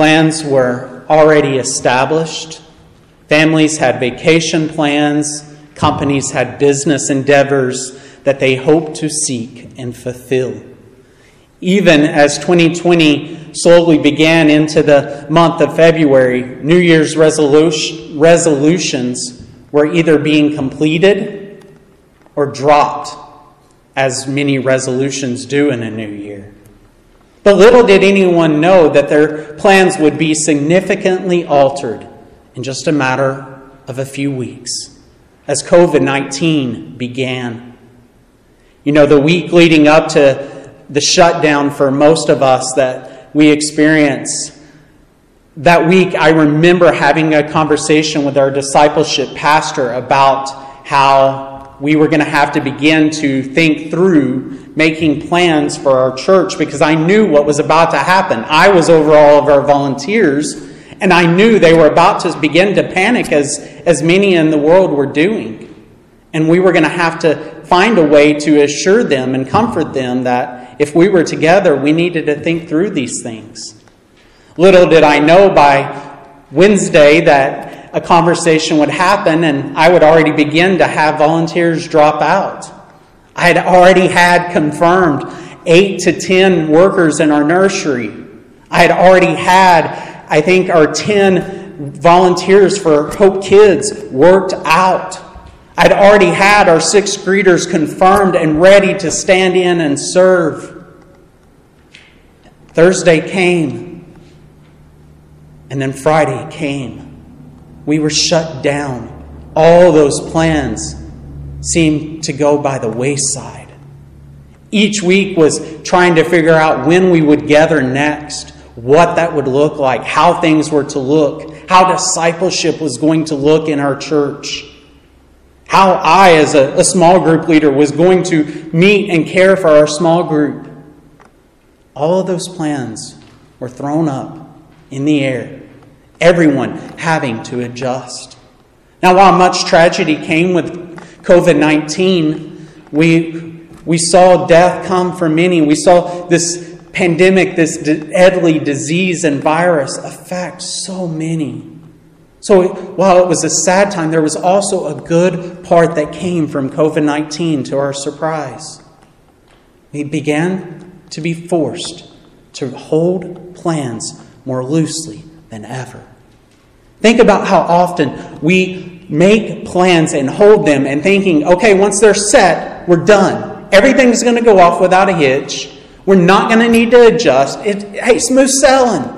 Plans were already established. Families had vacation plans. Companies had business endeavors that they hoped to seek and fulfill. Even as 2020 slowly began into the month of February, New Year's resolution, resolutions were either being completed or dropped, as many resolutions do in a new year. But little did anyone know that their plans would be significantly altered in just a matter of a few weeks as COVID 19 began. You know, the week leading up to the shutdown for most of us that we experience. That week, I remember having a conversation with our discipleship pastor about how we were going to have to begin to think through making plans for our church because I knew what was about to happen. I was over all of our volunteers, and I knew they were about to begin to panic as, as many in the world were doing. And we were going to have to find a way to assure them and comfort them that if we were together, we needed to think through these things. Little did I know by Wednesday that a conversation would happen and I would already begin to have volunteers drop out. I had already had confirmed eight to ten workers in our nursery. I had already had, I think, our 10 volunteers for Hope Kids worked out. I'd already had our sixth graders confirmed and ready to stand in and serve. Thursday came, and then Friday came. We were shut down. All those plans seemed to go by the wayside. Each week was trying to figure out when we would gather next, what that would look like, how things were to look, how discipleship was going to look in our church how I, as a, a, small group leader, was going to meet and care for our small group. All of those plans were thrown up in the air, everyone having to adjust. Now, while much tragedy came with COVID 19, we, we saw death come for many. We saw this pandemic, this deadly disease and virus affect so many. So while it was a sad time, there was also a good part that came from COVID 19 to our surprise. We began to be forced to hold plans more loosely than ever. Think about how often we make plans and hold them and thinking, okay, once they're set, we're done. Everything's going to go off without a hitch. We're not going to need to adjust. It, hey, smooth sailing.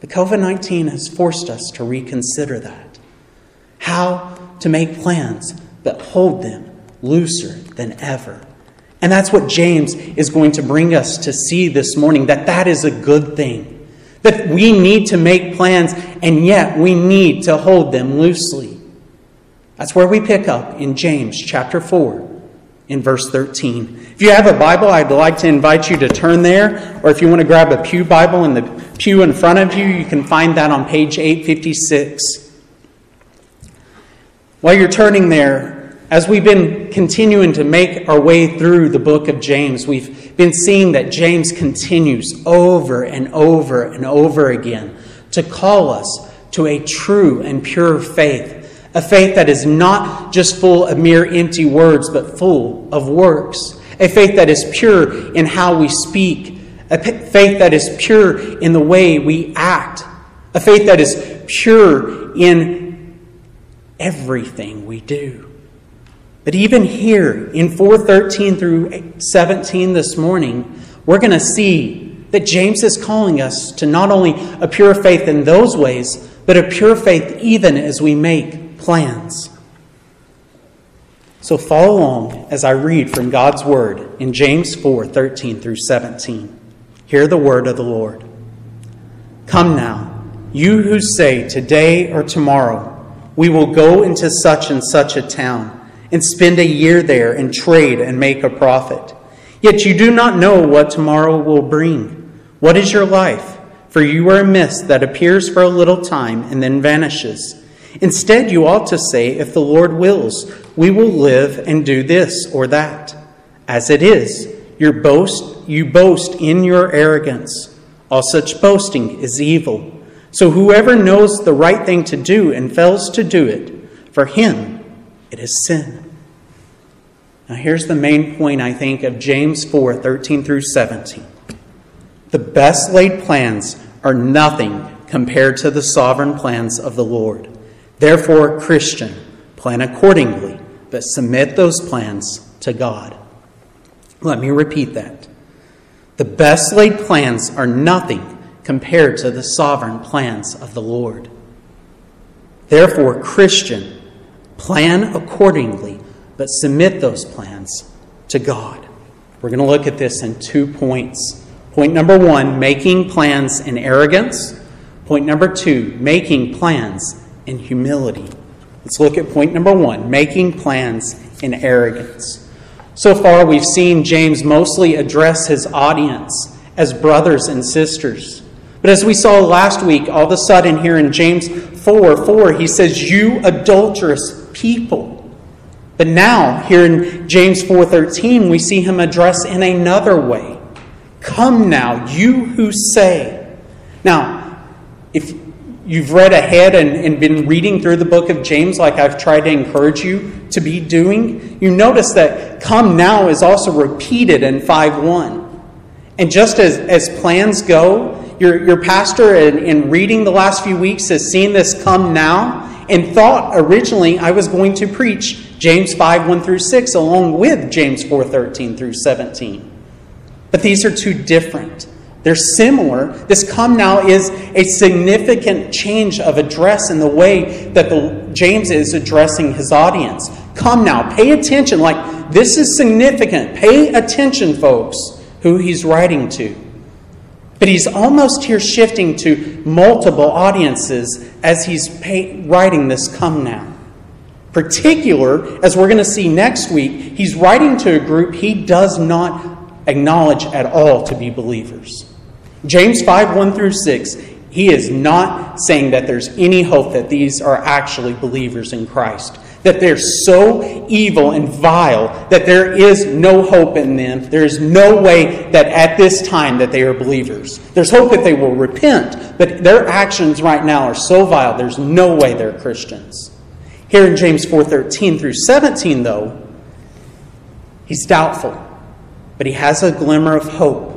The COVID 19 has forced us to reconsider that. How to make plans, but hold them looser than ever. And that's what James is going to bring us to see this morning that that is a good thing. That we need to make plans, and yet we need to hold them loosely. That's where we pick up in James chapter 4, in verse 13. If you have a Bible, I'd like to invite you to turn there, or if you want to grab a Pew Bible in the pew in front of you, you can find that on page 856. While you're turning there, as we've been continuing to make our way through the book of James, we've been seeing that James continues over and over and over again to call us to a true and pure faith a faith that is not just full of mere empty words, but full of works. A faith that is pure in how we speak. A faith that is pure in the way we act. A faith that is pure in everything we do. But even here in 413 through 17 this morning, we're going to see that James is calling us to not only a pure faith in those ways, but a pure faith even as we make plans. So follow along as I read from God's Word in James 4 13 through 17. Hear the word of the Lord. Come now, you who say, Today or tomorrow, we will go into such and such a town and spend a year there and trade and make a profit. Yet you do not know what tomorrow will bring. What is your life? For you are a mist that appears for a little time and then vanishes. Instead, you ought to say, If the Lord wills, we will live and do this or that. As it is, your boast, you boast in your arrogance. All such boasting is evil. So whoever knows the right thing to do and fails to do it, for him it is sin. Now, here's the main point, I think, of James 4 13 through 17. The best laid plans are nothing compared to the sovereign plans of the Lord. Therefore, Christian, plan accordingly, but submit those plans to God. Let me repeat that. The best laid plans are nothing compared to the sovereign plans of the Lord. Therefore, Christian, plan accordingly, but submit those plans to God. We're going to look at this in two points. Point number one, making plans in arrogance. Point number two, making plans in humility. Let's look at point number one, making plans in arrogance. So far, we've seen James mostly address his audience as brothers and sisters. But as we saw last week, all of a sudden here in James 4 4, he says, You adulterous people. But now, here in James 4:13, we see him address in another way. Come now, you who say. Now, if you've read ahead and, and, been reading through the book of James, like I've tried to encourage you to be doing, you notice that come now is also repeated in 5 1. And just as, as plans go, your, your pastor, in, in reading the last few weeks, has seen this come now and thought originally I was going to preach James 5 1 through 6 along with James 4 13 through 17. But these are two different. They're similar. This come now is a significant change of address in the way that the, James is addressing his audience. Come now, pay attention. Like, this is significant. Pay attention, folks, who he's writing to. But he's almost here shifting to multiple audiences as he's writing this come now. Particular, as we're going to see next week, he's writing to a group he does not acknowledge at all to be believers. James 5 1 through 6, he is not saying that there's any hope that these are actually believers in Christ. That they're so evil and vile that there is no hope in them. There is no way that at this time that they are believers. There's hope that they will repent, but their actions right now are so vile, there's no way they're Christians. Here in James 4:13 through 17 though, he's doubtful, but he has a glimmer of hope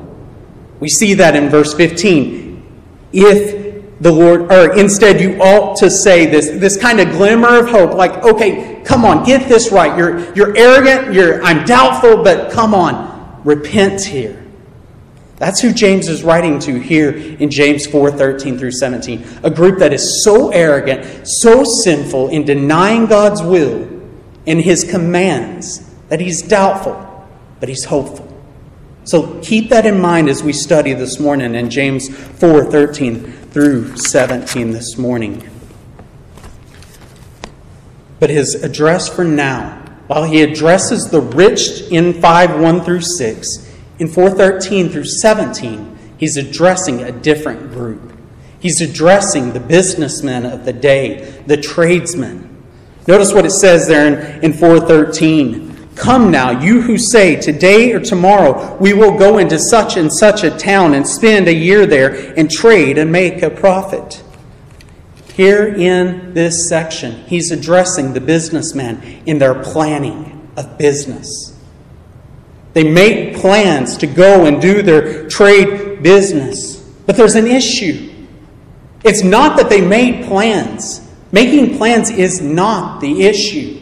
we see that in verse 15. If the Lord, or instead you ought to say this, this kind of glimmer of hope, like, okay, come on, get this right. You're, you're arrogant, you're, I'm doubtful, but come on, repent here. That's who James is writing to here in James 4 13 through 17. A group that is so arrogant, so sinful in denying God's will and his commands that he's doubtful, but he's hopeful. So keep that in mind as we study this morning in James 4 13 through 17 this morning. But his address for now, while he addresses the rich in 5 1 through 6, in 413 through 17, he's addressing a different group. He's addressing the businessmen of the day, the tradesmen. Notice what it says there in, in 413. Come now, you who say, Today or tomorrow we will go into such and such a town and spend a year there and trade and make a profit. Here in this section, he's addressing the businessmen in their planning of business. They make plans to go and do their trade business, but there's an issue. It's not that they made plans. Making plans is not the issue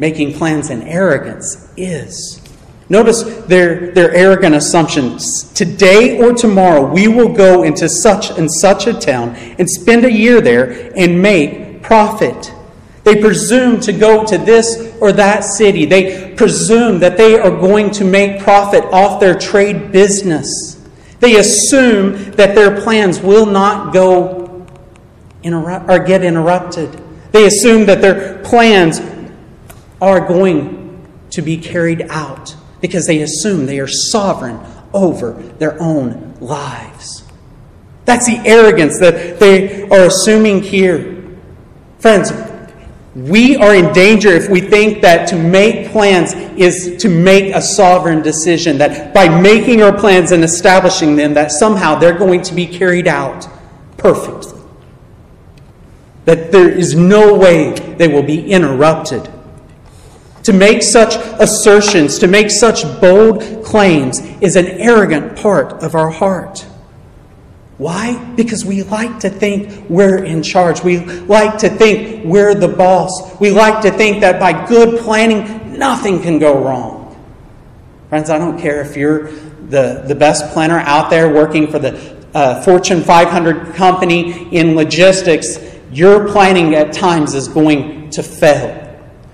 making plans in arrogance is. Notice their, their arrogant assumptions. Today or tomorrow, we will go into such and such a town and spend a year there and make profit. They presume to go to this or that city. They presume that they are going to make profit off their trade business. They assume that their plans will not go interrupt, or get interrupted. They assume that their plans are going to be carried out because they assume they are sovereign over their own lives. That's the arrogance that they are assuming here. Friends, We are in danger if we think that to make plans is to make a sovereign decision, that by making our plans and establishing them, that somehow they're going to be carried out perfectly. That there is no way they will be interrupted. To make such assertions, to make such bold claims, is an arrogant part of our heart. Why? Because we like to think we're in charge. We like to think we're the boss. We like to think that by good planning, nothing can go wrong. Friends, I don't care if you're the, the best planner out there working for the uh, Fortune 500 company in logistics, your planning at times is going to fail.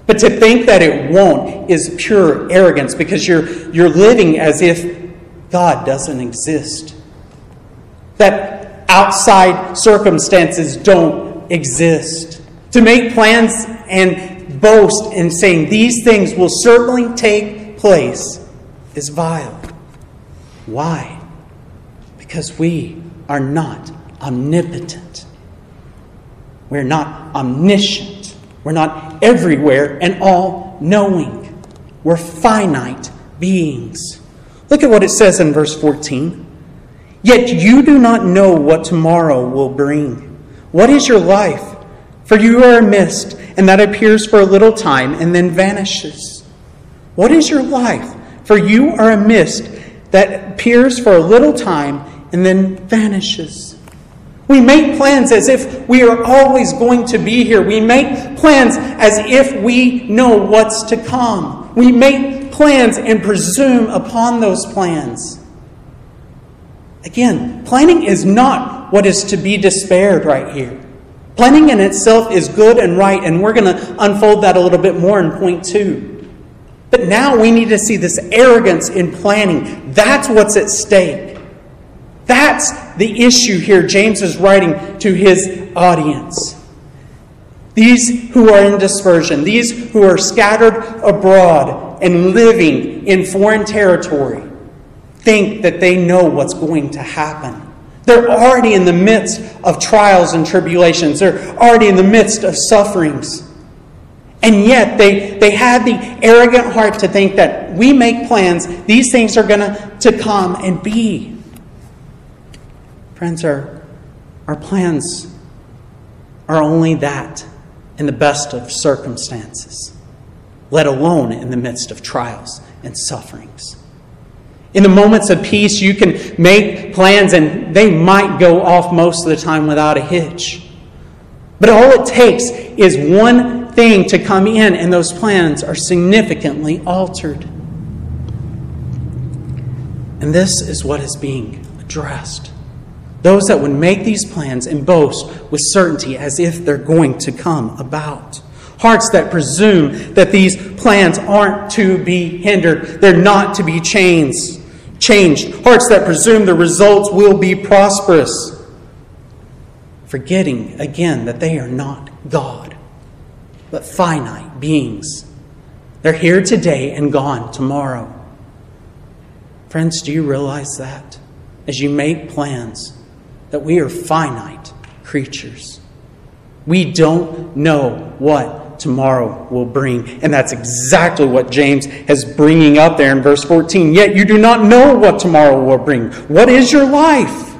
But to think that it won't is pure arrogance because you're, you're living as if God doesn't exist that outside circumstances don't exist. To make plans and boast and saying these things will certainly take place is vile. Why? Because we are not omnipotent. We're not omniscient. We're not everywhere and all knowing. We're finite beings. Look at what it says in verse 14. Yet you do not know what tomorrow will bring. What is your life? For you are a mist, and that appears for a little time and then vanishes. What is your life? For you are a mist that appears for a little time and then vanishes. We make plans as if we are always going to be here. We make plans as if we know what's to come. We make plans and presume upon those plans. Again, planning is not what is to be despaired right here. Planning in itself is good and right, and we're going to unfold that a little bit more in point two. But now we need to see this arrogance in planning. That's what's at stake. That's the issue here James is writing to his audience. These who are in dispersion, these who are scattered abroad and living in foreign territory, think that they know what's going to happen. They're already in the midst of trials and tribulations. They're already in the midst of sufferings. And yet they, they have the arrogant heart to think that we make plans, these things are going to, to come and be. Friends, our, our plans are only that in the best of circumstances, let alone in the midst of trials and sufferings. In the moments of peace, you can make plans and they might go off most of the time without a hitch. But all it takes is one thing to come in, and those plans are significantly altered. And this is what is being addressed. Those that would make these plans and boast with certainty as if they're going to come about. Hearts that presume that these plans aren't to be hindered, they're not to be changed changed, hearts that presume the results will be prosperous, forgetting again that they are not God, but finite beings. They're here today and gone tomorrow. Friends, do you realize that as you make plans that we are finite creatures? We don't know what tomorrow will bring. And that's exactly what James is bringing up there in verse 14. Yet you do not know what tomorrow will bring. What is your life?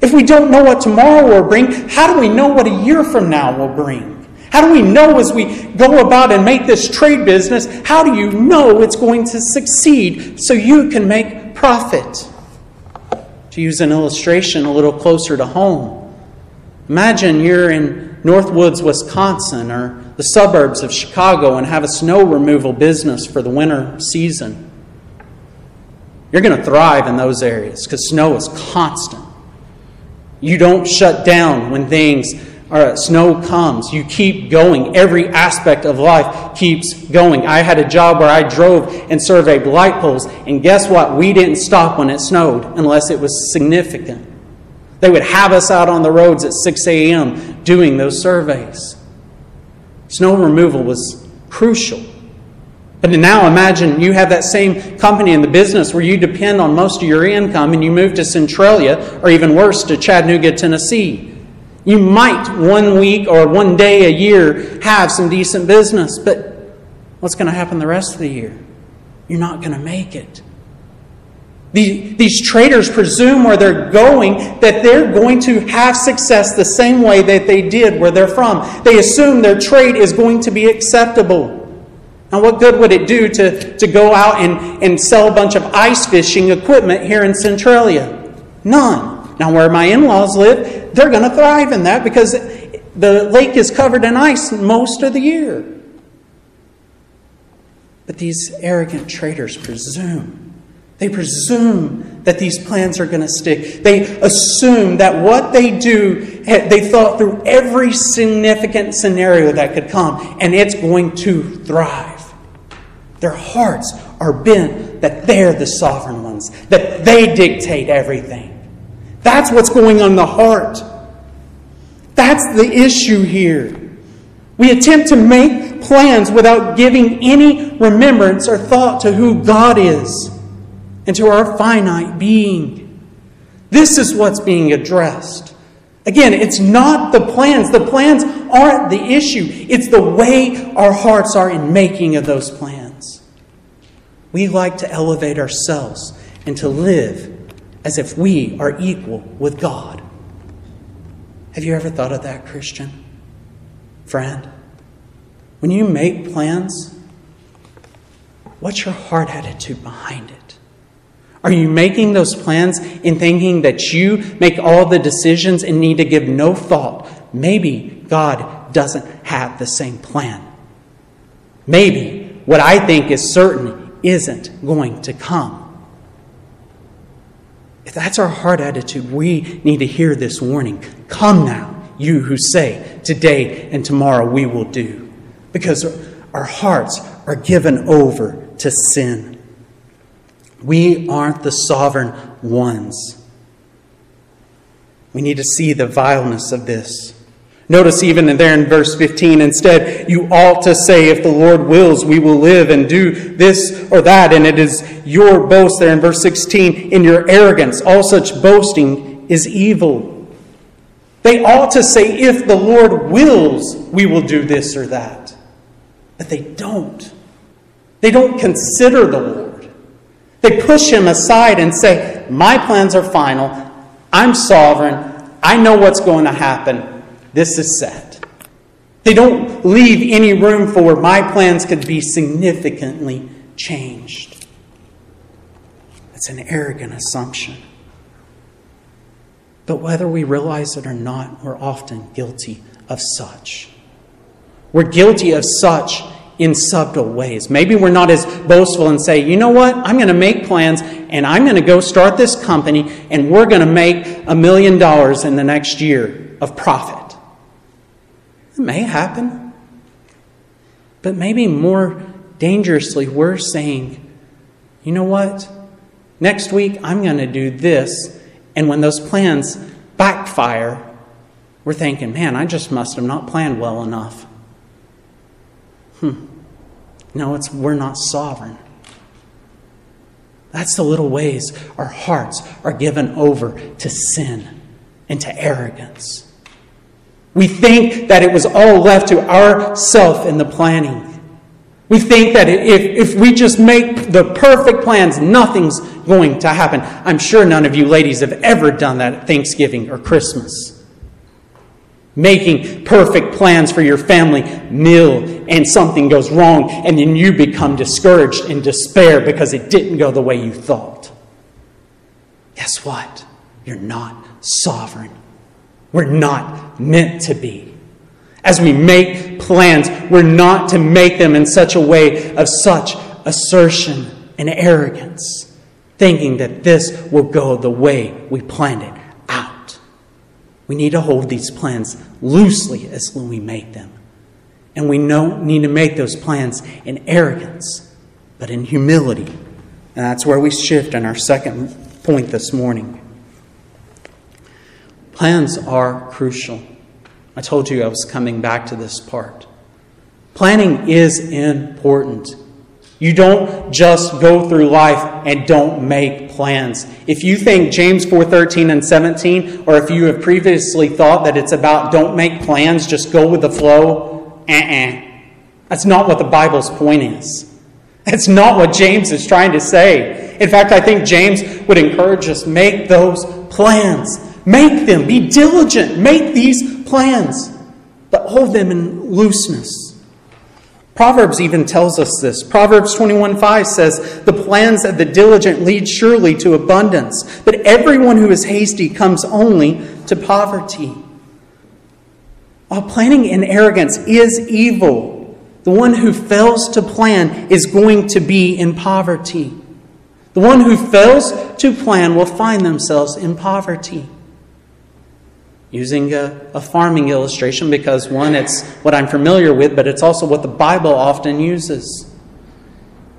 If we don't know what tomorrow will bring, how do we know what a year from now will bring? How do we know as we go about and make this trade business, how do you know it's going to succeed so you can make profit? To use an illustration a little closer to home, imagine you're in Northwoods, Wisconsin, or the suburbs of Chicago and have a snow removal business for the winter season. You're going to thrive in those areas because snow is constant. You don't shut down when things or snow comes. You keep going. Every aspect of life keeps going. I had a job where I drove and surveyed light poles, and guess what? We didn't stop when it snowed unless it was significant. They would have us out on the roads at 6 a.m. doing those surveys. Snow removal was crucial. But now imagine you have that same company in the business where you depend on most of your income and you move to Centralia, or even worse, to Chattanooga, Tennessee. You might one week or one day a year have some decent business, but what's going to happen the rest of the year? You're not going to make it. These traders presume where they're going that they're going to have success the same way that they did where they're from. They assume their trade is going to be acceptable. Now, what good would it do to, to go out and, and sell a bunch of ice fishing equipment here in Centralia? None. Now, where my in laws live, they're going to thrive in that because the lake is covered in ice most of the year. But these arrogant traders presume they presume that these plans are going to stick. They assume that what they do, eh, they thought through every significant scenario that could come, and it's going to thrive. Their hearts are bent that they're the sovereign ones, that they dictate everything. That's what's going on in the heart. That's the issue here. We attempt to make plans without giving any remembrance or thought to who God is and to our finite being. This is what's being addressed. Again, it's not the plans. The plans aren't the issue. It's the way our hearts are in making of those plans. We like to elevate ourselves and to live as if we are equal with God. Have you ever thought of that, Christian? Friend? When you make plans, what's your heart attitude behind it? Are you making those plans in thinking that you make all the decisions and need to give no thought? Maybe God doesn't have the same plan. Maybe what I think is certain isn't going to come. If that's our heart attitude, we need to hear this warning. Come now, you who say, Today and tomorrow we will do. Because our hearts are given over to sin. We aren't the sovereign ones. We need to see the vileness of this. Notice even there in verse 15, instead, you ought to say, if the Lord wills, we will live and do this or that. And it is your boast there in verse 16, in your arrogance. All such boasting is evil. They ought to say, if the Lord wills, we will do this or that. But they don't. They don't consider the Lord. They push him aside and say, My plans are final. I'm sovereign. I know what's going to happen. This is set. They don't leave any room for my plans could be significantly changed. It's an arrogant assumption. But whether we realize it or not, we're often guilty of such. We're guilty of such in subtle ways. Maybe we're not as boastful and say, you know what, I'm going to make plans and I'm going to go start this company and we're going to make a million dollars in the next year of profit. It may happen. But maybe more dangerously, we're saying, you know what, next week I'm going to do this. And when those plans backfire, we're thinking, man, I just must have not planned well enough. Hmm. No, it's we're not sovereign. That's the little ways our hearts are given over to sin and to arrogance. We think that it was all left to ourself in the planning. We think that if, if we just make the perfect plans, nothing's going to happen. I'm sure none of you ladies have ever done that at Thanksgiving or Christmas making perfect plans for your family meal and something goes wrong and then you become discouraged and despair because it didn't go the way you thought. Guess what? You're not sovereign. We're not meant to be. As we make plans, we're not to make them in such a way of such assertion and arrogance, thinking that this will go the way we planned it. Out. We need to hold these plans loosely as when we make them. And we know, need to make those plans in arrogance, but in humility. And that's where we shift in our second point this morning. Plans are crucial. I told you I was coming back to this part. Planning is important. You don't just go through life and don't make plans. If you think James 4:13 and 17 or if you have previously thought that it's about don't make plans, just go with the flow, uh-uh. That's not what the Bible's point is. That's not what James is trying to say. In fact, I think James would encourage us make those plans. Make them. Be diligent. Make these plans. But hold them in looseness. Proverbs even tells us this. Proverbs 21:5 says, "The plans of the diligent lead surely to abundance, but everyone who is hasty comes only to poverty." While planning in arrogance is evil, the one who fails to plan is going to be in poverty. The one who fails to plan will find themselves in poverty using a, a, farming illustration because, one, it's what I'm familiar with, but it's also what the Bible often uses.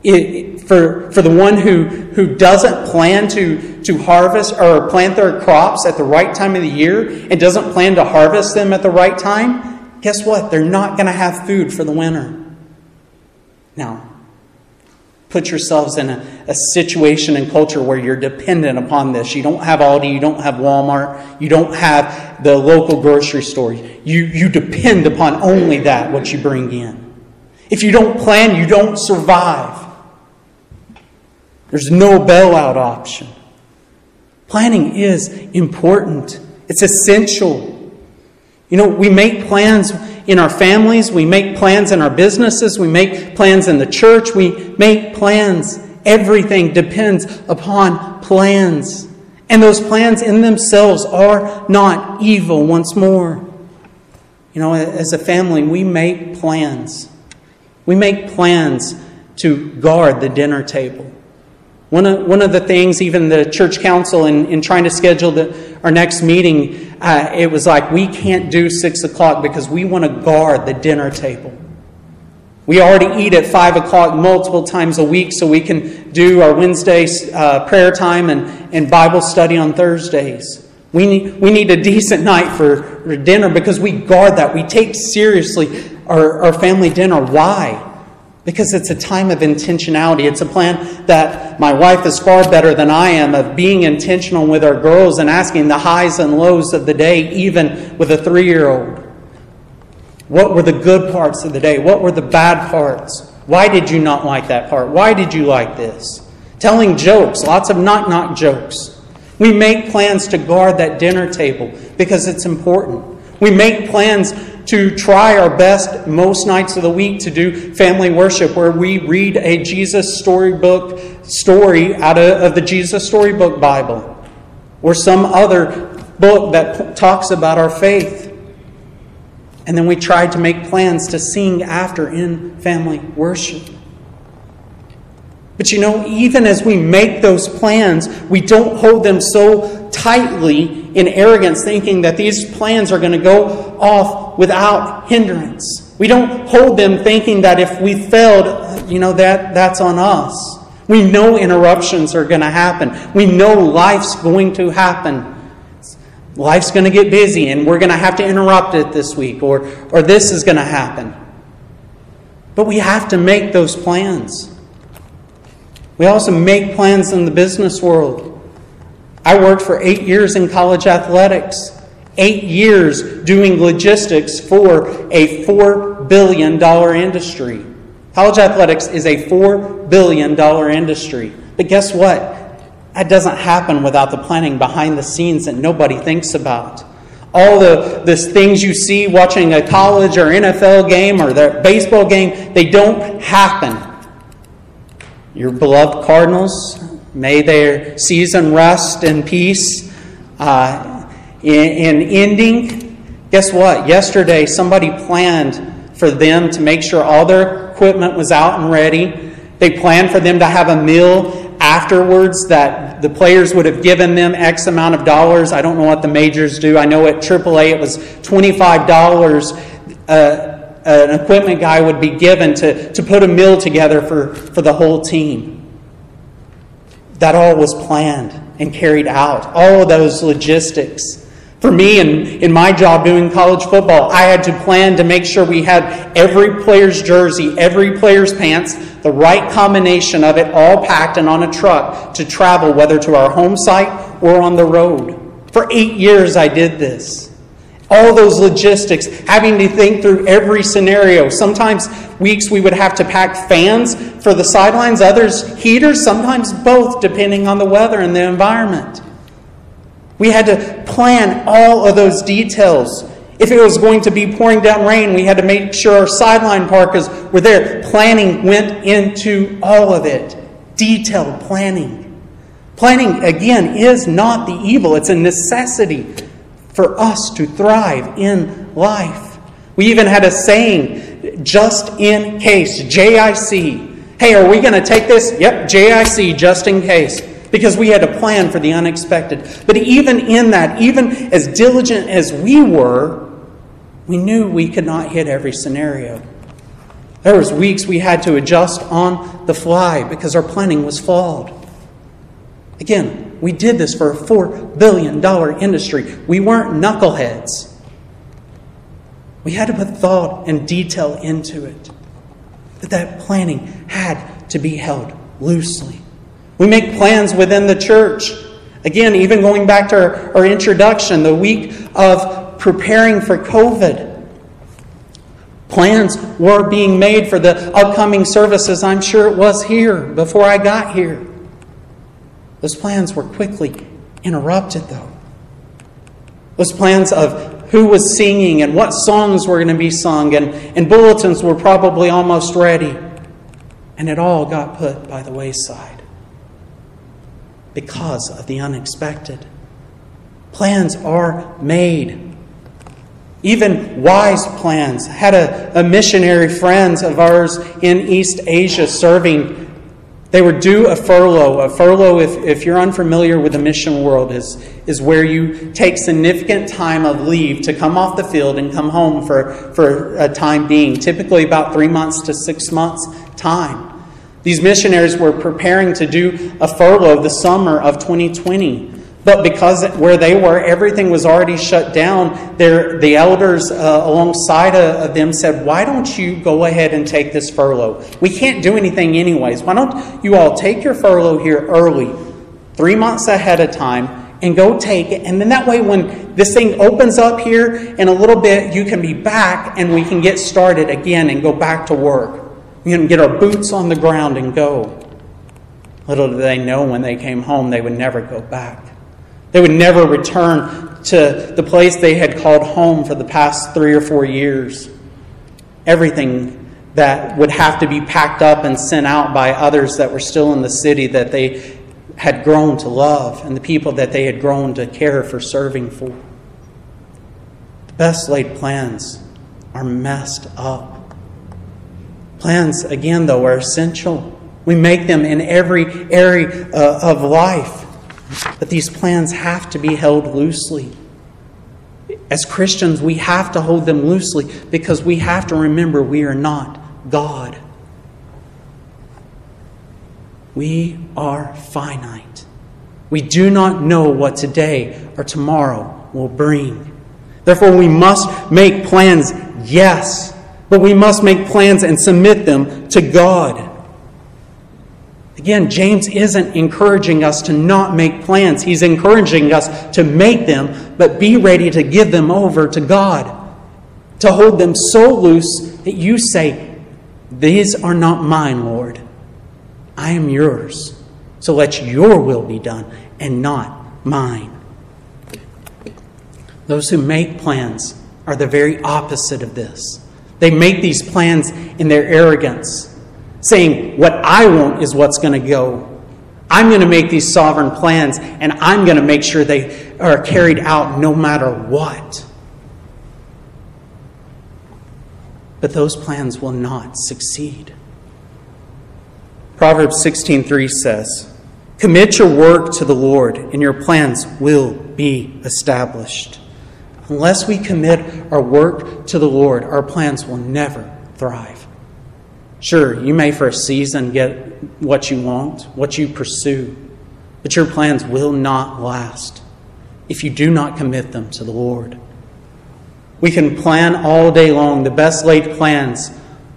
It, for, for the one who, who doesn't plan to, to harvest or plant their crops at the right time of the year and doesn't plan to harvest them at the right time, guess what? They're not going to have food for the winter. Now, put yourselves in a, a, situation and culture where you're dependent upon this. You don't have Aldi, you don't have Walmart, you don't have the local grocery store. You, you depend upon only that, what you bring in. If you don't plan, you don't survive. There's no bailout option. Planning is important, it's essential. You know, we make plans in our families, we make plans in our businesses, we make plans in the church, we make plans. Everything depends upon plans. And those plans in themselves are not evil, once more. You know, as a family, we make plans. We make plans to guard the dinner table. One of, one of the things, even the church council, in, in trying to schedule the, our next meeting, uh, it was like, we can't do 6 o'clock because we want to guard the dinner table. We already eat at 5 o'clock multiple times a week, so we can do our Wednesday uh, prayer time and, and Bible study on Thursdays. We need, we need a decent night for, for dinner because we guard that. We take seriously our, our family dinner. Why? Because it's a time of intentionality. It's a plan that my wife is far better than I am of being intentional with our girls and asking the highs and lows of the day, even with a three year old. What were the good parts of the day? What were the bad parts? Why did you not like that part? Why did you like this? Telling jokes, lots of knock knock jokes. We make plans to guard that dinner table because it's important. We make plans to try our best most nights of the week to do family worship where we read a Jesus storybook story out of, the Jesus Storybook Bible or some other book that talks about our faith. And then we try to make plans to sing after in family worship. But you know, even as we make those plans, we don't hold them so tightly in arrogance, thinking that these plans are going to go off without hindrance. We don't hold them thinking that if we failed, you know, that, that's on us. We know interruptions are going to happen. We know life's going to happen. Life's going to get busy and we're going to have to interrupt it this week or, or this is going to happen. But we have to make those plans. We also make plans in the business world. I worked for eight years in college athletics, eight years doing logistics for a $4 billion industry. College athletics is a $4 billion industry. But guess what? That doesn't happen without the planning behind the scenes that nobody thinks about. All the, the things you see watching a college or NFL game or their baseball game, they don't happen your beloved Cardinals, may their season rest in peace. Uh, in, in ending, guess what? Yesterday, somebody planned for them to make sure all their equipment was out and ready. They planned for them to have a meal afterwards that the players would have given them X amount of dollars. I don't know what the majors do. I know at AAA it was $25. Uh, an equipment guy would be given to, to put a meal together for, for the whole team. That all was planned and carried out, all of those logistics. For me, in, in my job doing college football, I had to plan to make sure we had every player's jersey, every player's pants, the right combination of it, all packed and on a truck to travel, whether to our home site or on the road. For eight years, I did this. All those logistics, having to think through every scenario. Sometimes weeks we would have to pack fans for the sidelines, others heaters, sometimes both, depending on the weather and the environment. We had to plan all of those details. If it was going to be pouring down rain, we had to make sure our sideline parkas were there. Planning went into all of it. Detailed planning. Planning, again, is not the evil, it's a necessity for us to thrive in life. We even had a saying, just in case, JIC. Hey, are we going to take this? Yep, JIC, just in case because we had a plan for the unexpected. But even in that, even as diligent as we were, we knew we could not hit every scenario. There was weeks we had to adjust on the fly because our planning was flawed. Again, we did this for a $4 billion industry. We weren't knuckleheads. We had to put thought and detail into it. But that planning had to be held loosely. We make plans within the church. Again, even going back to our, our introduction, the week of preparing for COVID. Plans were being made for the upcoming services. I'm sure it was here before I got here. Those plans were quickly interrupted, though. Those plans of who was singing and what songs were going to be sung, and, and bulletins were probably almost ready. And it all got put by the wayside because of the unexpected. Plans are made. Even wise plans. Had a, a missionary friends of ours in East Asia serving. They would do a furlough. A furlough, if, if you're unfamiliar with the mission world, is, is where you take significant time of leave to come off the field and come home for, for a time being, typically about three months to six months' time. These missionaries were preparing to do a furlough the summer of 2020. But because where they were, everything was already shut down, the elders uh, alongside of them said, Why don't you go ahead and take this furlough? We can't do anything anyways. Why don't you all take your furlough here early, three months ahead of time, and go take it. And then that way, when this thing opens up here in a little bit, you can be back and we can get started again and go back to work. We can get our boots on the ground and go. Little did they know when they came home, they would never go back. They would never return to the place they had called home for the past three or four years. Everything that would have to be packed up and sent out by others that were still in the city that they had grown to love and the people that they had grown to care for serving for. The best laid plans are messed up. Plans, again, though, are essential. We make them in every area uh, of life. But these plans have to be held loosely. As Christians, we have to hold them loosely because we have to remember we are not God. We are finite. We do not know what today or tomorrow will bring. Therefore, we must make plans, yes but we must make plans and submit them to God. Again, James isn't encouraging us to not make plans. He's encouraging us to make them, but be ready to give them over to God. To hold them so loose that you say, These are not mine, Lord. I am yours. So let your will be done and not mine. Those who make plans are the very opposite of this. They make these plans in their arrogance, saying, What I want is what's going to go. I'm going to make these sovereign plans, and I'm going to make sure they are carried out no matter what. But those plans will not succeed. Proverbs 16:3 says, "Commit your work to the Lord, and your plans will be established." Unless we commit our work to the Lord, our plans will never thrive. Sure, you may for a season get what you want, what you pursue, but your plans will not last. if you do not commit them to the Lord. We can plan all day long. The best laid plans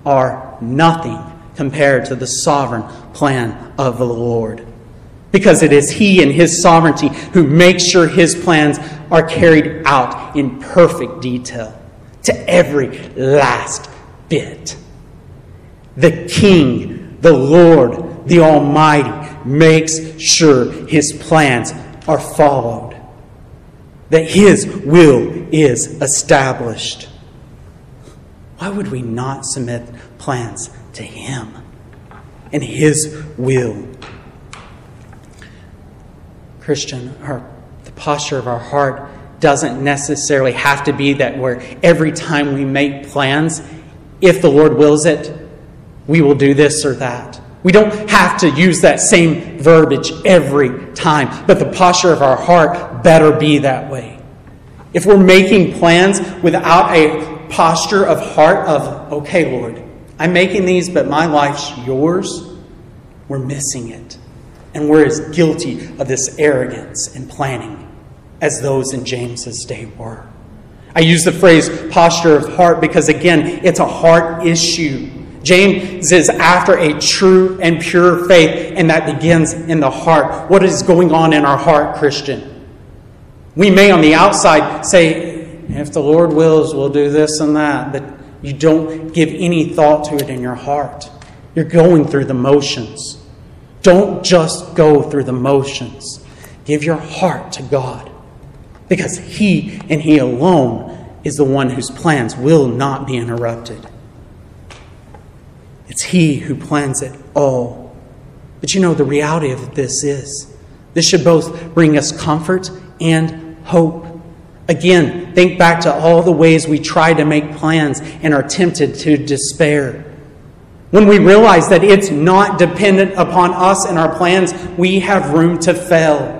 are nothing compared to the sovereign plan of the Lord. Because it is He and His sovereignty who makes sure His plans are carried out in perfect detail to every last bit. The King, the Lord, the Almighty makes sure His plans are followed that His will is established. Why would we not submit plans to Him and His will? Christian, our, the posture of our heart doesn't necessarily have to be that where every time we make plans, if the Lord wills it, we will do this or that. We don't have to use that same verbiage every time, but the posture of our heart better be that way. If we're making plans without a posture of heart of, okay, Lord, I'm making these, but my life's yours, we're missing it. And we're as guilty of this arrogance and planning as those in James's day were. I use the phrase posture of heart because, again, it's a heart issue. James is after a true and pure faith, and that begins in the heart. What is going on in our heart, Christian? We may on the outside say, if the Lord wills, we'll do this and that, but you don't give any thought to it in your heart. You're going through the motions. Don't just go through the motions. Give your heart to God because He and He alone is the one whose plans will not be interrupted. It's He who plans it all. But you know, the reality of this is this should both bring us comfort and hope. Again, think back to all the ways we try to make plans and are tempted to despair. When we realize that it's not dependent upon us and our plans, we have room to fail.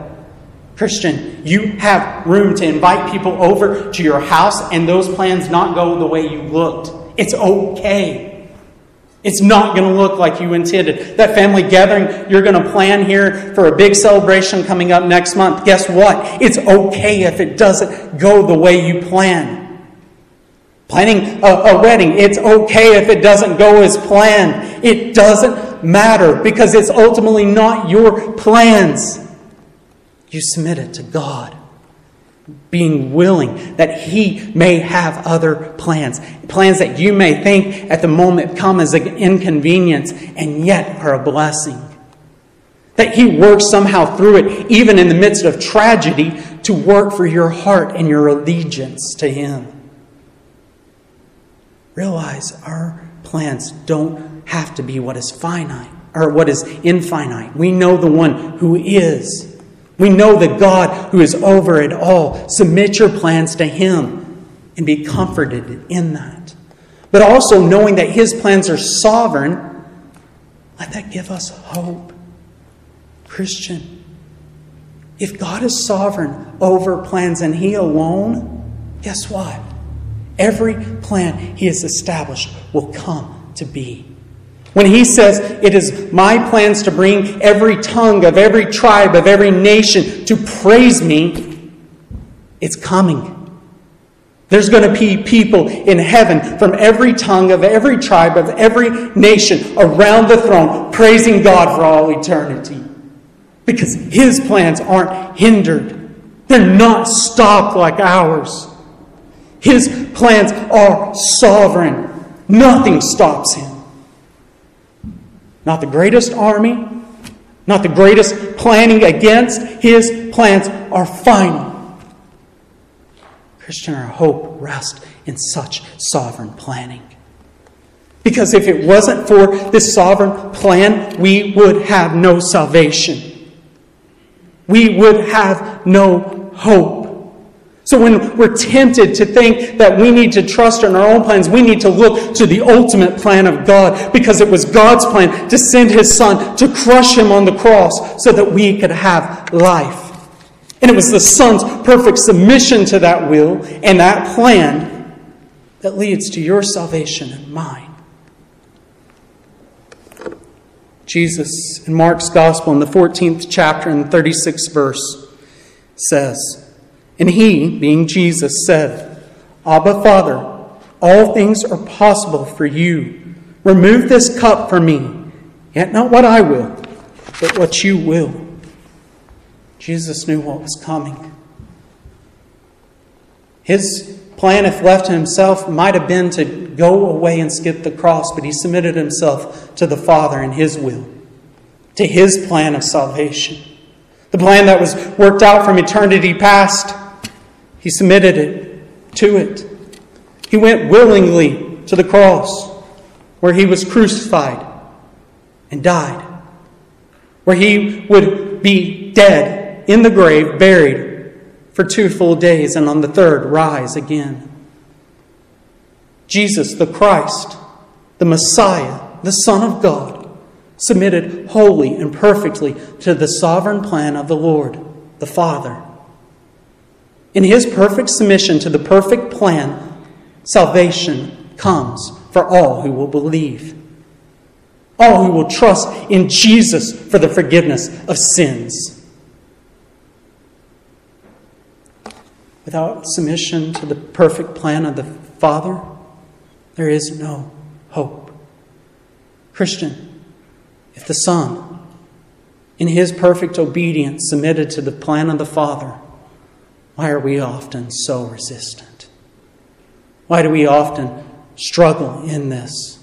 Christian, you have room to invite people over to your house and those plans not go the way you looked. It's okay. It's not going to look like you intended. That family gathering you're going to plan here for a big celebration coming up next month, guess what? It's okay if it doesn't go the way you plan. Planning a, a, wedding, it's okay if it doesn't go as planned. It doesn't matter because it's ultimately not your plans. You submit it to God being willing that He may have other plans. Plans that you may think at the moment come as an inconvenience and yet are a blessing. That He works somehow through it, even in the midst of tragedy, to work for your heart and your allegiance to Him. Realize our plans don't have to be what is finite or what is infinite. We know the one who is. We know the God who is over it all. Submit your plans to Him and be comforted in that. But also knowing that His plans are sovereign, let that give us hope. Christian, if God is sovereign over plans and He alone, guess what? Every plan He has established will come to be. When he says, It is my plans to bring every tongue of every tribe, of every nation to praise me, it's coming. There's going to be people in heaven from every tongue of every tribe of every nation around the throne praising God for all eternity. Because his plans aren't hindered, they're not stopped like ours. His plans are sovereign, nothing stops him. Not the greatest army, not the greatest planning against. His plans are final. Christian, our hope rests in such sovereign planning. Because if it wasn't for this sovereign plan, we would have no salvation. We would have no hope. So when we're tempted to think that we need to trust in our own plans, we need to look to the ultimate plan of God because it was God's plan to send his son to crush him on the cross so that we could have life. And it was the son's perfect submission to that will and that plan that leads to your salvation and mine. Jesus in Mark's gospel in the 14th chapter and 36th verse says, And he, being Jesus, said, Abba, Father, all things are possible for you. Remove this cup from me, yet not what I will, but what you will. Jesus knew what was coming. His plan, if left to himself, might have been to go away and skip the cross, but he submitted himself to the Father and his will, to his plan of salvation. The plan that was worked out from eternity past, he submitted it to it. He went willingly to the cross where he was crucified and died, where he would be dead in the grave, buried for two full days, and on the third rise again. Jesus, the Christ, the Messiah, the Son of God, submitted wholly and perfectly to the sovereign plan of the Lord, the Father. In his perfect submission to the perfect plan, salvation comes for all who will believe, all who will trust in Jesus for the forgiveness of sins. Without submission to the perfect plan of the Father, there is no hope. Christian, if the Son, in his perfect obedience, submitted to the plan of the Father, why are we often so resistant? Why do we often struggle in this?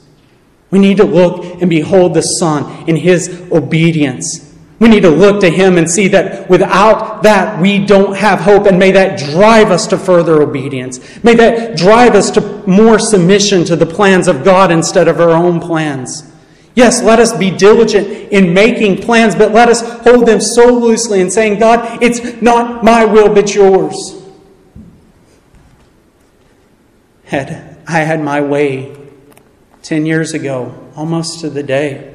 We need to look and behold the Son in his obedience we need to look to Him and see that without that, we don't have hope. And may that drive us to further obedience. May that drive us to more submission to the plans of God instead of our own plans. Yes, let us be diligent in making plans, but let us hold them so loosely and saying, God, it's not my will, but yours. Had I had my way 10 years ago, almost to the day,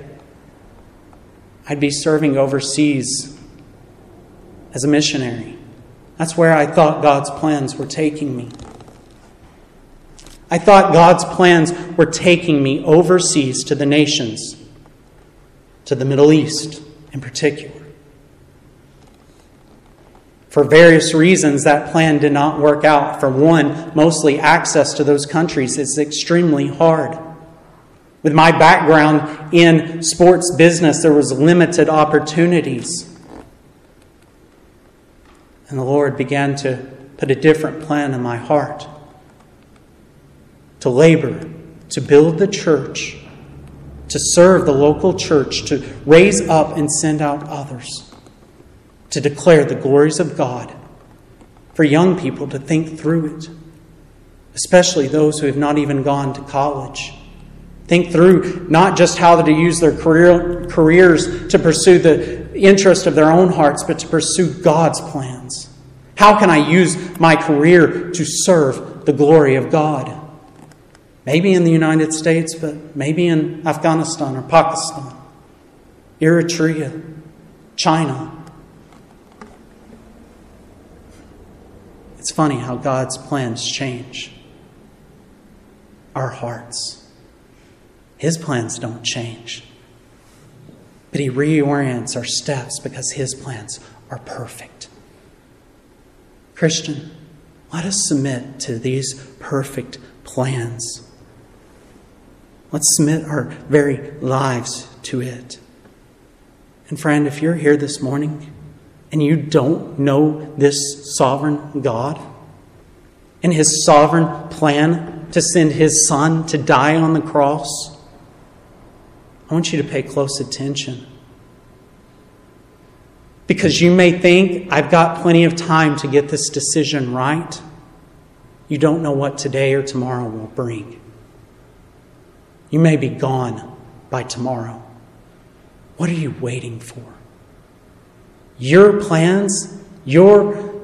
I'd be serving overseas as a missionary. That's where I thought God's plans were taking me. I thought God's plans were taking me overseas to the nations, to the Middle East in particular. For various reasons, that plan did not work out. For one, mostly access to those countries is extremely hard. With my background in sports business, there was limited opportunities. And the Lord began to put a different plan in my heart to labor, to build the church, to serve the local church, to raise up and send out others, to declare the glories of God, for young people to think through it, especially those who have not even gone to college. Think through not just how to use their career, careers to pursue the interest of their own hearts, but to pursue God's plans. How can I use my career to serve the glory of God? Maybe in the United States, but maybe in Afghanistan or Pakistan, Eritrea, China. It's funny how God's plans change our hearts. His plans don't change. But He reorients our steps because His plans are perfect. Christian, let us submit to these perfect plans. Let's submit our very lives to it. And friend, if you're here this morning and you don't know this sovereign God and his sovereign plan to send his son to die on the cross, I want you to pay close attention. Because you may think, I've got plenty of time to get this decision right. You don't know what today or tomorrow will bring. You may be gone by tomorrow. What are you waiting for? Your plans, your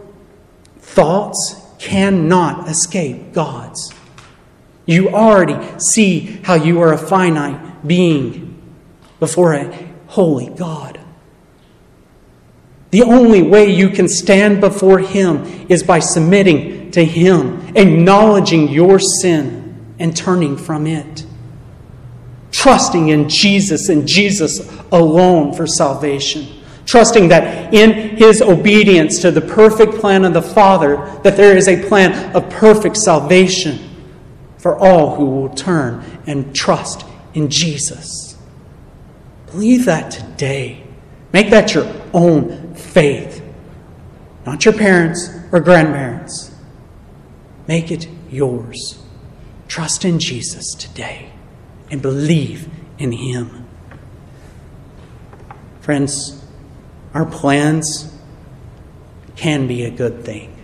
thoughts cannot escape God's. You already see how you are a finite being before a holy God. The only way you can stand before Him is by submitting to Him, acknowledging your sin, and turning from it. Trusting in Jesus and Jesus alone for salvation. trusting that in his obedience to the perfect plan of the Father, that there is a plan of perfect salvation for all who will turn and trust in Jesus. Believe that today. Make that your own faith, not your parents or grandparents. Make it yours. Trust in Jesus today and believe in Him. Friends, our plans can be a good thing,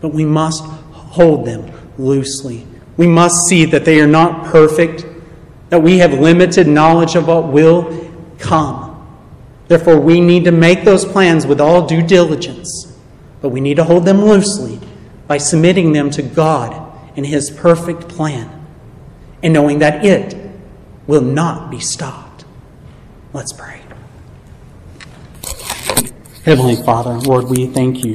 but we must hold them loosely. We must see that they are not perfect, that we have limited knowledge of what will come. Therefore, we need to make those plans with all due diligence, but we need to hold them loosely by submitting them to God and His perfect plan and knowing that it will not be stopped. Let's pray. Heavenly Father, Lord, we thank you